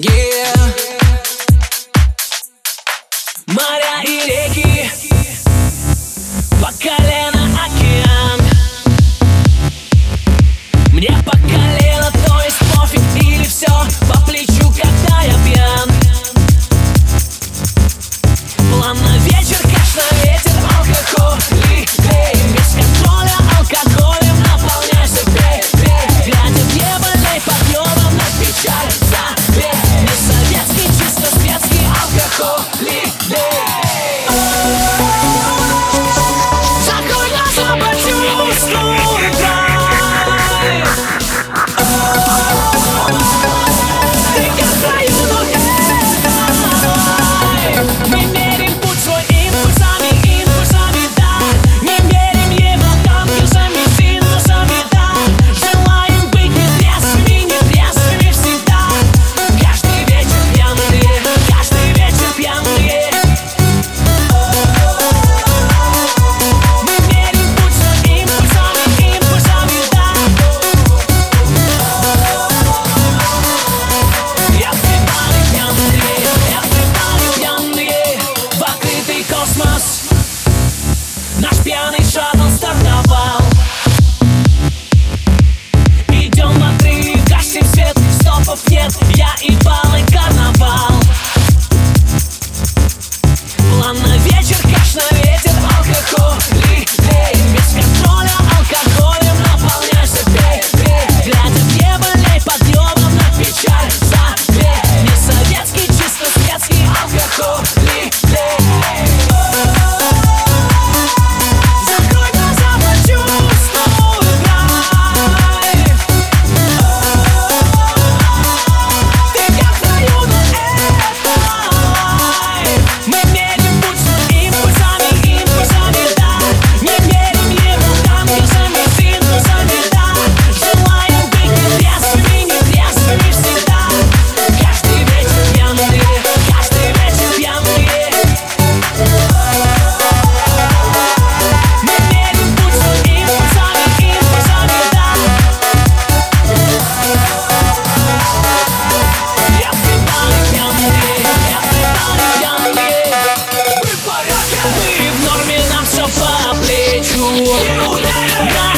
Yeah Наш пьяный шаттл стартовал. you.